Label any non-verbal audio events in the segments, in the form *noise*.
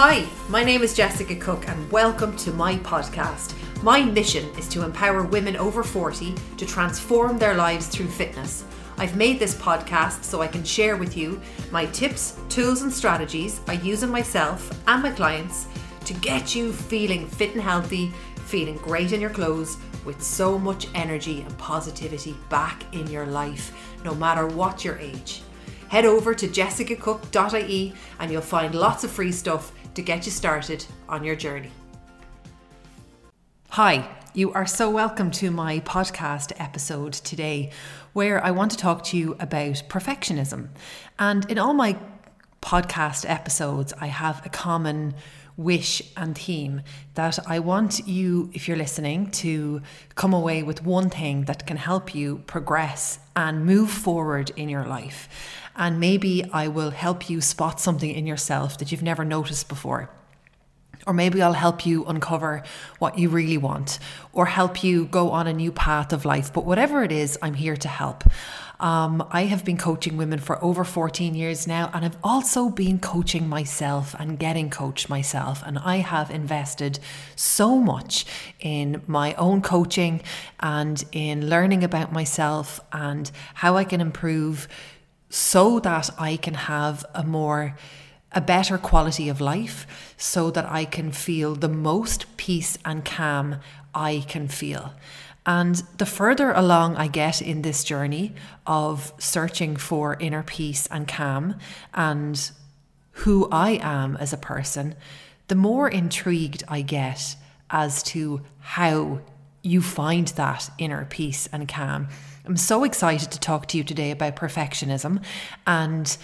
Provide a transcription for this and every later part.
Hi, my name is Jessica Cook, and welcome to my podcast. My mission is to empower women over 40 to transform their lives through fitness. I've made this podcast so I can share with you my tips, tools, and strategies I use in myself and my clients to get you feeling fit and healthy, feeling great in your clothes, with so much energy and positivity back in your life, no matter what your age. Head over to jessicacook.ie and you'll find lots of free stuff to get you started on your journey. Hi, you are so welcome to my podcast episode today, where I want to talk to you about perfectionism. And in all my podcast episodes, I have a common wish and theme that I want you, if you're listening, to come away with one thing that can help you progress and move forward in your life. And maybe I will help you spot something in yourself that you've never noticed before. Or maybe I'll help you uncover what you really want or help you go on a new path of life. But whatever it is, I'm here to help. Um, I have been coaching women for over 14 years now, and I've also been coaching myself and getting coached myself. And I have invested so much in my own coaching and in learning about myself and how I can improve so that I can have a more a better quality of life so that I can feel the most peace and calm I can feel. And the further along I get in this journey of searching for inner peace and calm and who I am as a person, the more intrigued I get as to how you find that inner peace and calm. I'm so excited to talk to you today about perfectionism and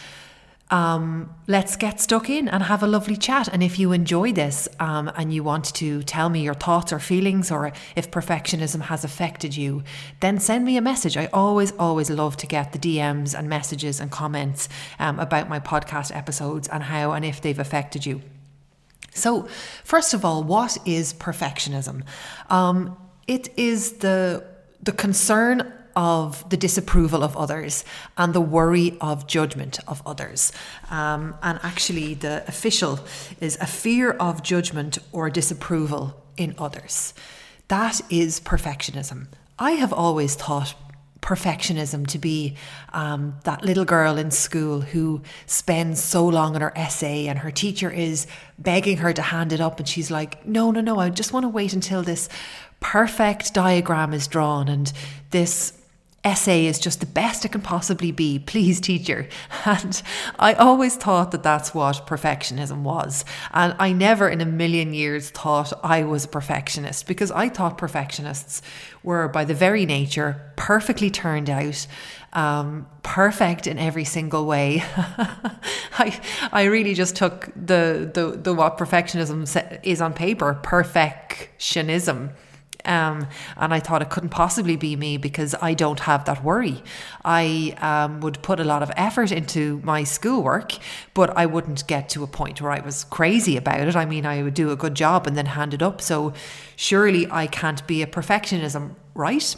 um, let's get stuck in and have a lovely chat. And if you enjoy this um, and you want to tell me your thoughts or feelings, or if perfectionism has affected you, then send me a message. I always, always love to get the DMs and messages and comments um, about my podcast episodes and how and if they've affected you. So, first of all, what is perfectionism? Um, it is the the concern of the disapproval of others and the worry of judgment of others. Um, and actually, the official is a fear of judgment or disapproval in others. That is perfectionism. I have always thought perfectionism to be um, that little girl in school who spends so long on her essay and her teacher is begging her to hand it up and she's like no no no i just want to wait until this perfect diagram is drawn and this essay is just the best it can possibly be. Please, teacher. *laughs* And I always thought that that's what perfectionism was. And I never in a million years thought I was a perfectionist because I thought perfectionists were, by the very nature, perfectly turned out. Um, perfect in every single way. *laughs* I I really just took the the the what perfectionism is on paper, perfectionism, um, and I thought it couldn't possibly be me because I don't have that worry. I um, would put a lot of effort into my schoolwork, but I wouldn't get to a point where I was crazy about it. I mean, I would do a good job and then hand it up. So surely I can't be a perfectionism, right?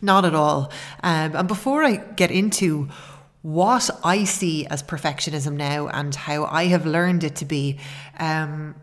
Not at all. Um, and before I get into what I see as perfectionism now and how I have learned it to be, um,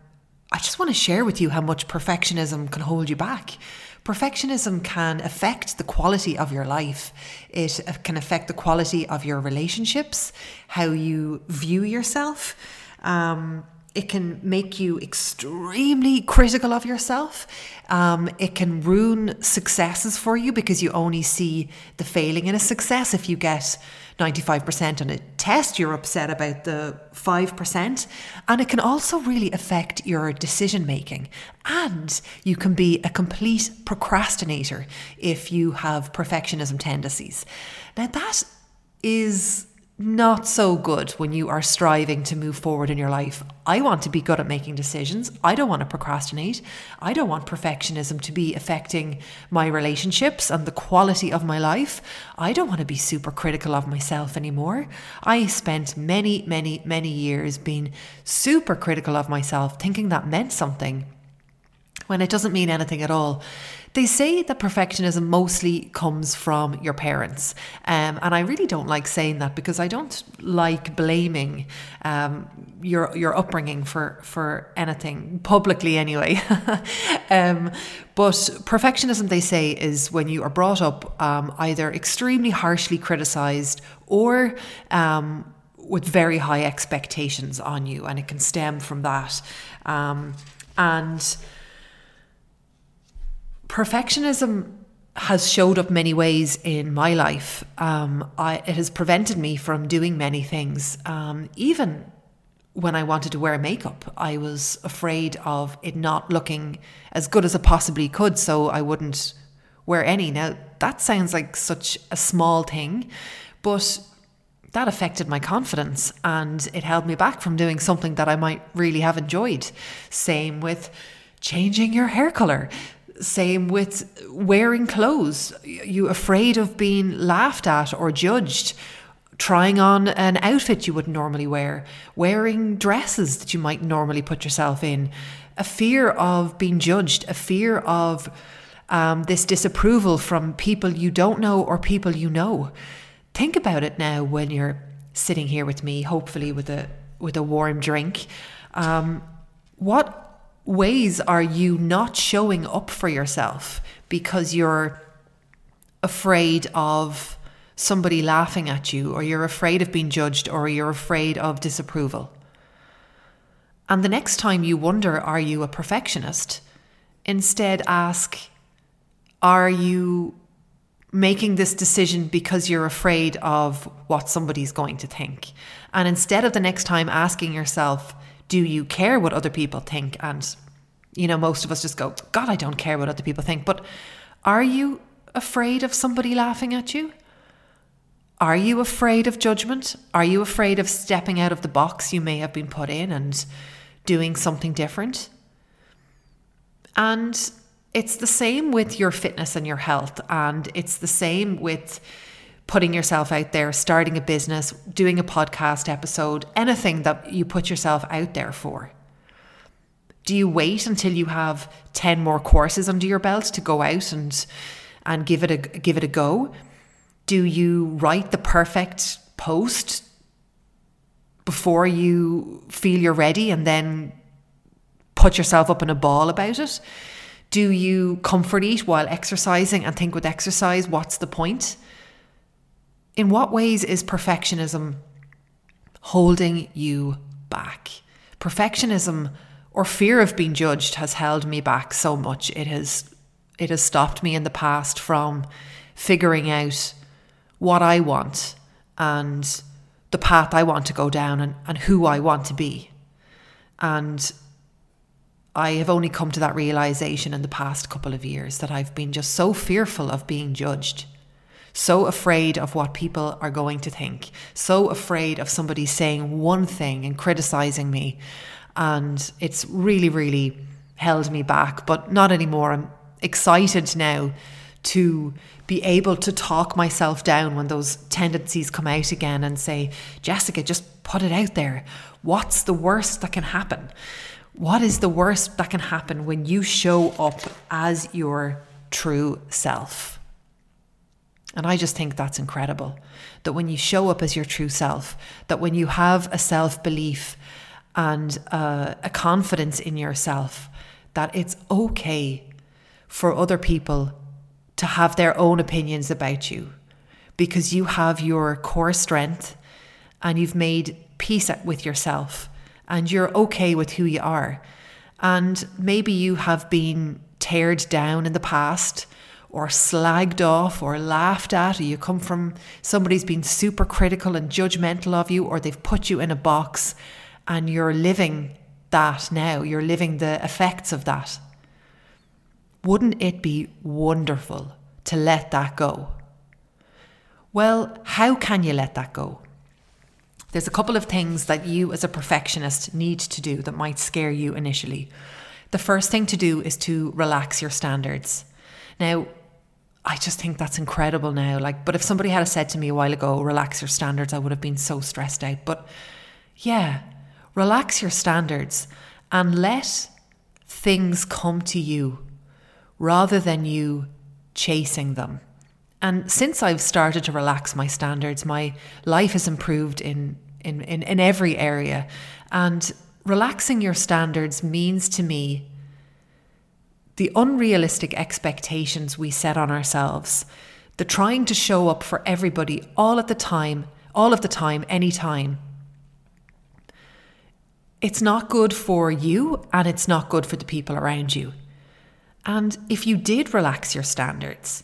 I just want to share with you how much perfectionism can hold you back. Perfectionism can affect the quality of your life. It can affect the quality of your relationships, how you view yourself. Um, it can make you extremely critical of yourself. Um, it can ruin successes for you because you only see the failing in a success. If you get 95% on a test, you're upset about the 5%. And it can also really affect your decision making. And you can be a complete procrastinator if you have perfectionism tendencies. Now, that is not so good when you are striving to move forward in your life. I want to be good at making decisions. I don't want to procrastinate. I don't want perfectionism to be affecting my relationships and the quality of my life. I don't want to be super critical of myself anymore. I spent many, many, many years being super critical of myself, thinking that meant something when it doesn't mean anything at all. They say that perfectionism mostly comes from your parents. Um, and I really don't like saying that because I don't like blaming um, your, your upbringing for, for anything, publicly anyway. *laughs* um, but perfectionism, they say, is when you are brought up um, either extremely harshly criticized or um, with very high expectations on you, and it can stem from that. Um, and perfectionism has showed up many ways in my life. Um, I, it has prevented me from doing many things. Um, even when I wanted to wear makeup, I was afraid of it not looking as good as it possibly could, so I wouldn't wear any. Now, that sounds like such a small thing, but that affected my confidence and it held me back from doing something that I might really have enjoyed. Same with changing your hair color. Same with wearing clothes. You afraid of being laughed at or judged. Trying on an outfit you wouldn't normally wear, wearing dresses that you might normally put yourself in, a fear of being judged, a fear of um, this disapproval from people you don't know or people you know. Think about it now when you're sitting here with me, hopefully with a with a warm drink. Um, what ways are you not showing up for yourself because you're afraid of somebody laughing at you, or you're afraid of being judged, or you're afraid of disapproval? And the next time you wonder, are you a perfectionist? Instead, ask, are you making this decision because you're afraid of what somebody's going to think? And instead of the next time asking yourself, do you care what other people think? And, you know, most of us just go, God, I don't care what other people think. But are you afraid of somebody laughing at you? Are you afraid of judgment? Are you afraid of stepping out of the box you may have been put in and doing something different? And it's the same with your fitness and your health. And it's the same with putting yourself out there, starting a business, doing a podcast episode, anything that you put yourself out there for? Do you wait until you have 10 more courses under your belt to go out and and give it a give it a go? Do you write the perfect post before you feel you're ready and then put yourself up in a ball about it? Do you comfort eat while exercising and think with exercise, what's the point? In what ways is perfectionism holding you back? Perfectionism or fear of being judged has held me back so much. It has it has stopped me in the past from figuring out what I want and the path I want to go down and, and who I want to be. And I have only come to that realization in the past couple of years that I've been just so fearful of being judged so afraid of what people are going to think, so afraid of somebody saying one thing and criticizing me. And it's really, really held me back, but not anymore. I'm excited now to be able to talk myself down when those tendencies come out again and say, Jessica, just put it out there. What's the worst that can happen? What is the worst that can happen when you show up as your true self? And I just think that's incredible. That when you show up as your true self, that when you have a self belief and uh, a confidence in yourself, that it's okay for other people to have their own opinions about you because you have your core strength and you've made peace with yourself and you're okay with who you are. And maybe you have been teared down in the past or slagged off or laughed at, or you come from somebody's been super critical and judgmental of you, or they've put you in a box and you're living that now, you're living the effects of that. Wouldn't it be wonderful to let that go? Well, how can you let that go? There's a couple of things that you, as a perfectionist, need to do that might scare you initially. The first thing to do is to relax your standards. Now, I just think that's incredible now. Like, but if somebody had said to me a while ago, relax your standards, I would have been so stressed out. But yeah, relax your standards and let things come to you rather than you chasing them. And since I've started to relax my standards, my life has improved in, in, in, in every area. And relaxing your standards means to me the unrealistic expectations we set on ourselves, the trying to show up for everybody all at the time, all of the time, anytime. It's not good for you and it's not good for the people around you. And if you did relax your standards,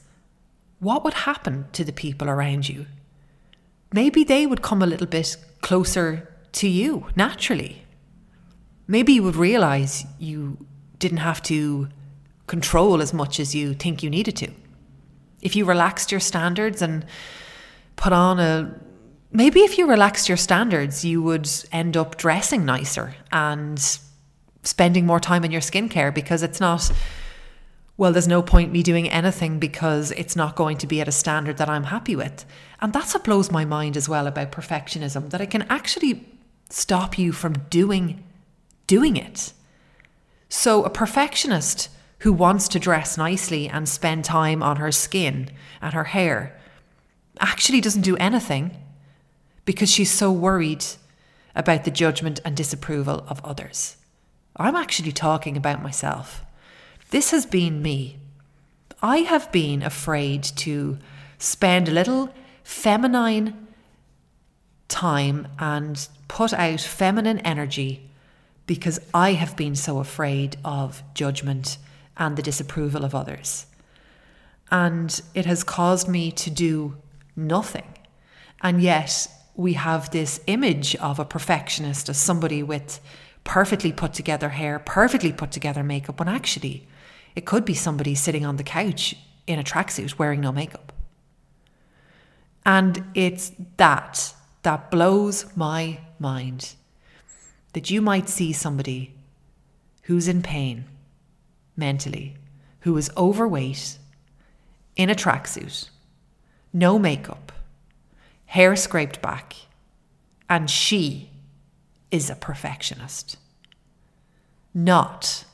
what would happen to the people around you? Maybe they would come a little bit closer to you naturally. Maybe you would realize you didn't have to control as much as you think you needed to. If you relaxed your standards and put on a maybe if you relaxed your standards, you would end up dressing nicer and spending more time on your skincare because it's not well, there's no point me doing anything because it's not going to be at a standard that I'm happy with. And that's what blows my mind as well about perfectionism that it can actually stop you from doing doing it. So a perfectionist who wants to dress nicely and spend time on her skin and her hair actually doesn't do anything because she's so worried about the judgment and disapproval of others. I'm actually talking about myself. This has been me. I have been afraid to spend a little feminine time and put out feminine energy because I have been so afraid of judgment and the disapproval of others. And it has caused me to do nothing. And yet, we have this image of a perfectionist as somebody with perfectly put together hair, perfectly put together makeup, when actually, it could be somebody sitting on the couch in a tracksuit wearing no makeup. And it's that that blows my mind that you might see somebody who's in pain mentally, who is overweight, in a tracksuit, no makeup, hair scraped back, and she is a perfectionist. Not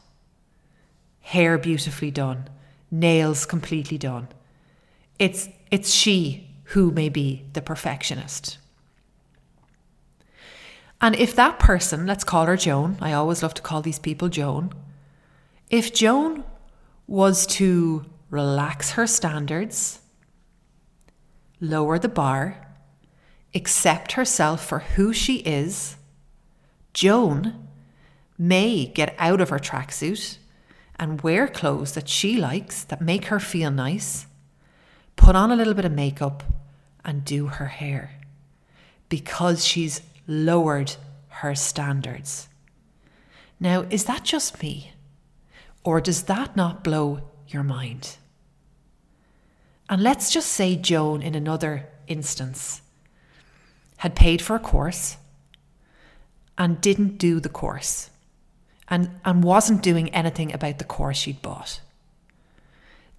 hair beautifully done, nails completely done. It's, it's she who may be the perfectionist. And if that person, let's call her Joan, I always love to call these people Joan, if Joan was to relax her standards, lower the bar, accept herself for who she is, Joan may get out of her tracksuit and wear clothes that she likes, that make her feel nice, put on a little bit of makeup, and do her hair because she's lowered her standards. Now, is that just me? Or does that not blow your mind? And let's just say Joan, in another instance, had paid for a course and didn't do the course and, and wasn't doing anything about the course she'd bought.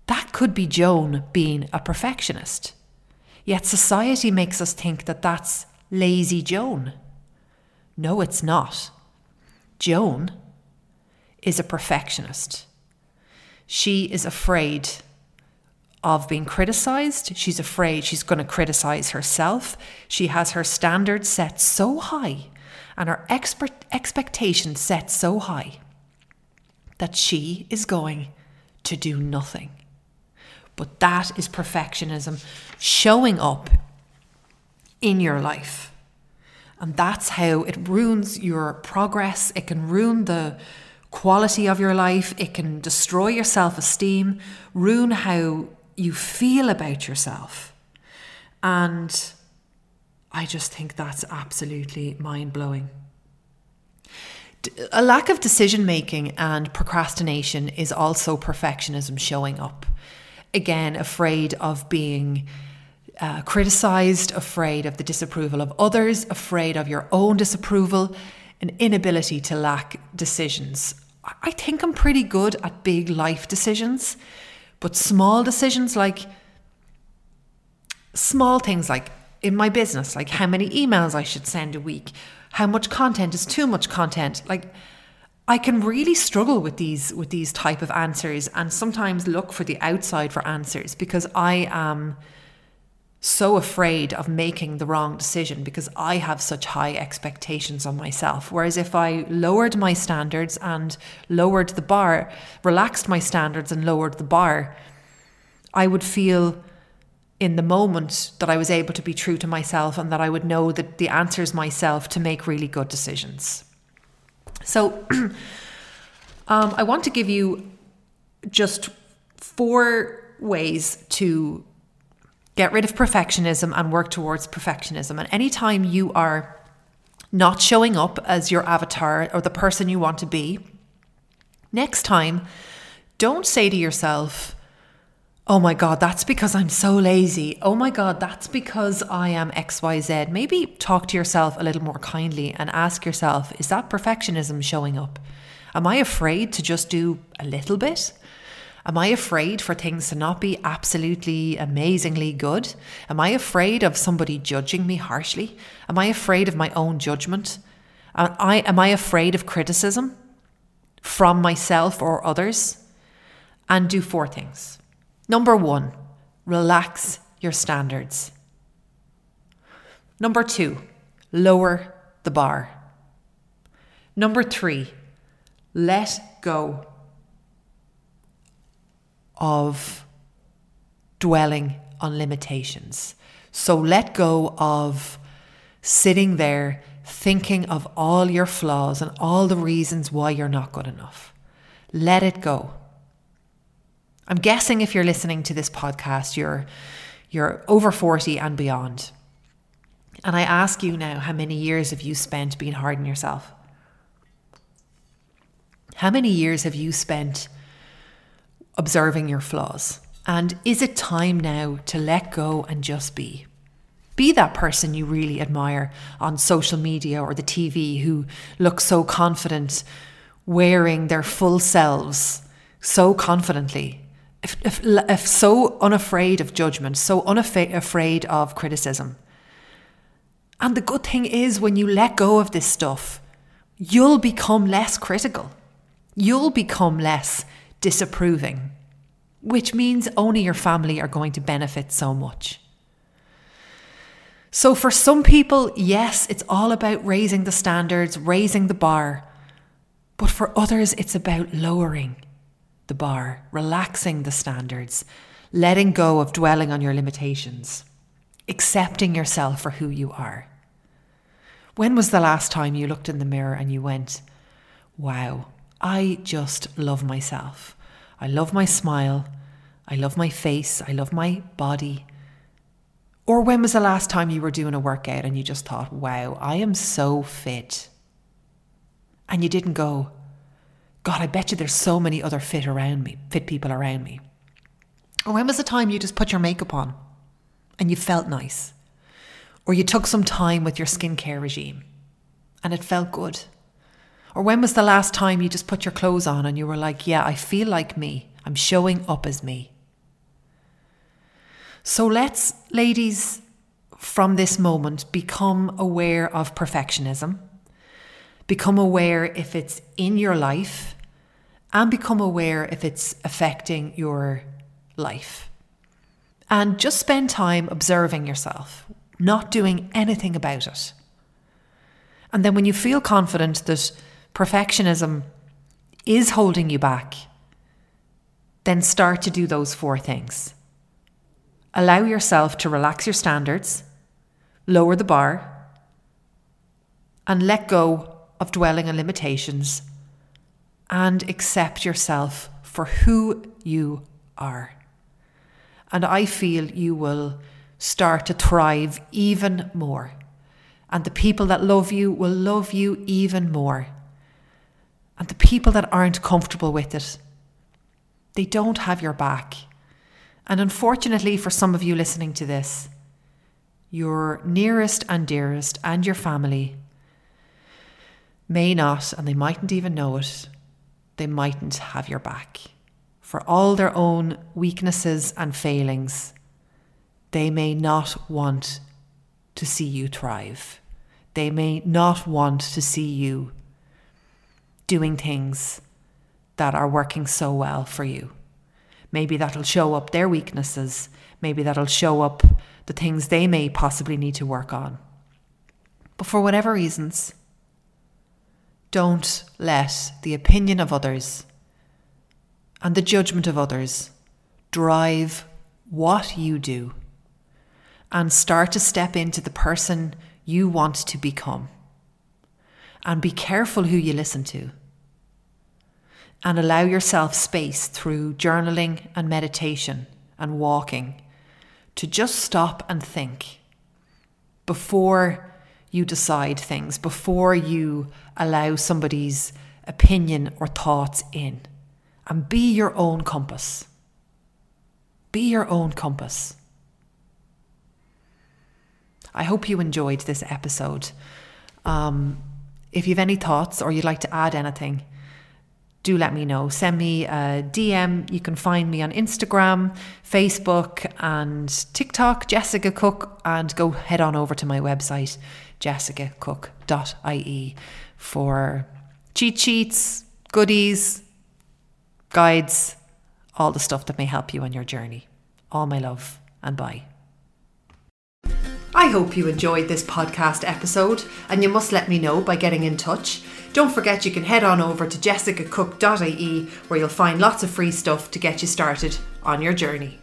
That could be Joan being a perfectionist. Yet society makes us think that that's lazy Joan. No, it's not. Joan is a perfectionist. She is afraid of being criticized. She's afraid she's going to criticize herself. She has her standards set so high and her expert expectations set so high that she is going to do nothing. But that is perfectionism showing up in your life. And that's how it ruins your progress. It can ruin the quality of your life. It can destroy your self esteem, ruin how you feel about yourself. And I just think that's absolutely mind blowing. A lack of decision making and procrastination is also perfectionism showing up. Again, afraid of being uh, criticized, afraid of the disapproval of others, afraid of your own disapproval, an inability to lack decisions. I think I'm pretty good at big life decisions, but small decisions like small things like in my business, like how many emails I should send a week, how much content is too much content. Like, I can really struggle with these with these type of answers and sometimes look for the outside for answers because I am so afraid of making the wrong decision because I have such high expectations on myself. Whereas if I lowered my standards and lowered the bar, relaxed my standards and lowered the bar, I would feel in the moment that I was able to be true to myself and that I would know that the answers myself to make really good decisions. So *clears throat* um, I want to give you just four ways to get rid of perfectionism and work towards perfectionism. And anytime you are not showing up as your avatar or the person you want to be, next time, don't say to yourself, Oh my God, that's because I'm so lazy. Oh my God, that's because I am XYZ. Maybe talk to yourself a little more kindly and ask yourself, is that perfectionism showing up? Am I afraid to just do a little bit? Am I afraid for things to not be absolutely amazingly good? Am I afraid of somebody judging me harshly? Am I afraid of my own judgment? Am I, am I afraid of criticism from myself or others? And do four things. Number one, relax your standards. Number two, lower the bar. Number three, let go of dwelling on limitations. So let go of sitting there thinking of all your flaws and all the reasons why you're not good enough. Let it go. I'm guessing if you're listening to this podcast, you're you're over 40 and beyond. And I ask you now, how many years have you spent being hard on yourself? How many years have you spent observing your flaws? And is it time now to let go and just be? Be that person you really admire on social media or the TV who looks so confident, wearing their full selves so confidently if, if, if so unafraid of judgment, so unafraid of criticism. And the good thing is, when you let go of this stuff, you'll become less critical. You'll become less disapproving, which means only your family are going to benefit so much. So, for some people, yes, it's all about raising the standards, raising the bar. But for others, it's about lowering the bar, relaxing the standards, letting go of dwelling on your limitations, accepting yourself for who you are. When was the last time you looked in the mirror and you went, Wow, I just love myself. I love my smile. I love my face. I love my body. Or when was the last time you were doing a workout and you just thought, wow, I am so fit? And you didn't go, God, I bet you there's so many other fit around me, fit people around me. Or when was the time you just put your makeup on and you felt nice? Or you took some time with your skincare regime and it felt good? Or when was the last time you just put your clothes on and you were like, yeah, I feel like me. I'm showing up as me. So let's, ladies, from this moment, become aware of perfectionism Become aware if it's in your life and become aware if it's affecting your life. And just spend time observing yourself, not doing anything about it. And then when you feel confident that perfectionism is holding you back, then start to do those four things. Allow yourself to relax your standards, lower the bar, and let go of dwelling on limitations and accept yourself for who you are. And I feel you will start to thrive even more. And the people that love you will love you even more. And the people that aren't comfortable with it, they don't have your back. And unfortunately, for some of you listening to this, your nearest and dearest and your family may not, and they mightn't even know it, they mightn't have your back. For all their own weaknesses and failings, they may not want to see you thrive. They may not want to see you doing things that are working so well for you. Maybe that'll show up their weaknesses. Maybe that'll show up the things they may possibly need to work on. But for whatever reasons, don't let the opinion of others and the judgment of others drive what you do and start to step into the person you want to become. And be careful who you listen to. And allow yourself space through journaling and meditation and walking to just stop and think before you decide things, before you allow somebody's opinion or thoughts in. And be your own compass. Be your own compass. I hope you enjoyed this episode. Um, if you have any thoughts or you'd like to add anything, do let me know. Send me a DM. You can find me on Instagram, Facebook, and TikTok, Jessica Cook, and go head on over to my website, jessicacook.ie, for cheat sheets, goodies, guides, all the stuff that may help you on your journey. All my love, and bye. I hope you enjoyed this podcast episode, and you must let me know by getting in touch. Don't forget you can head on over to jessicacook.ie where you'll find lots of free stuff to get you started on your journey.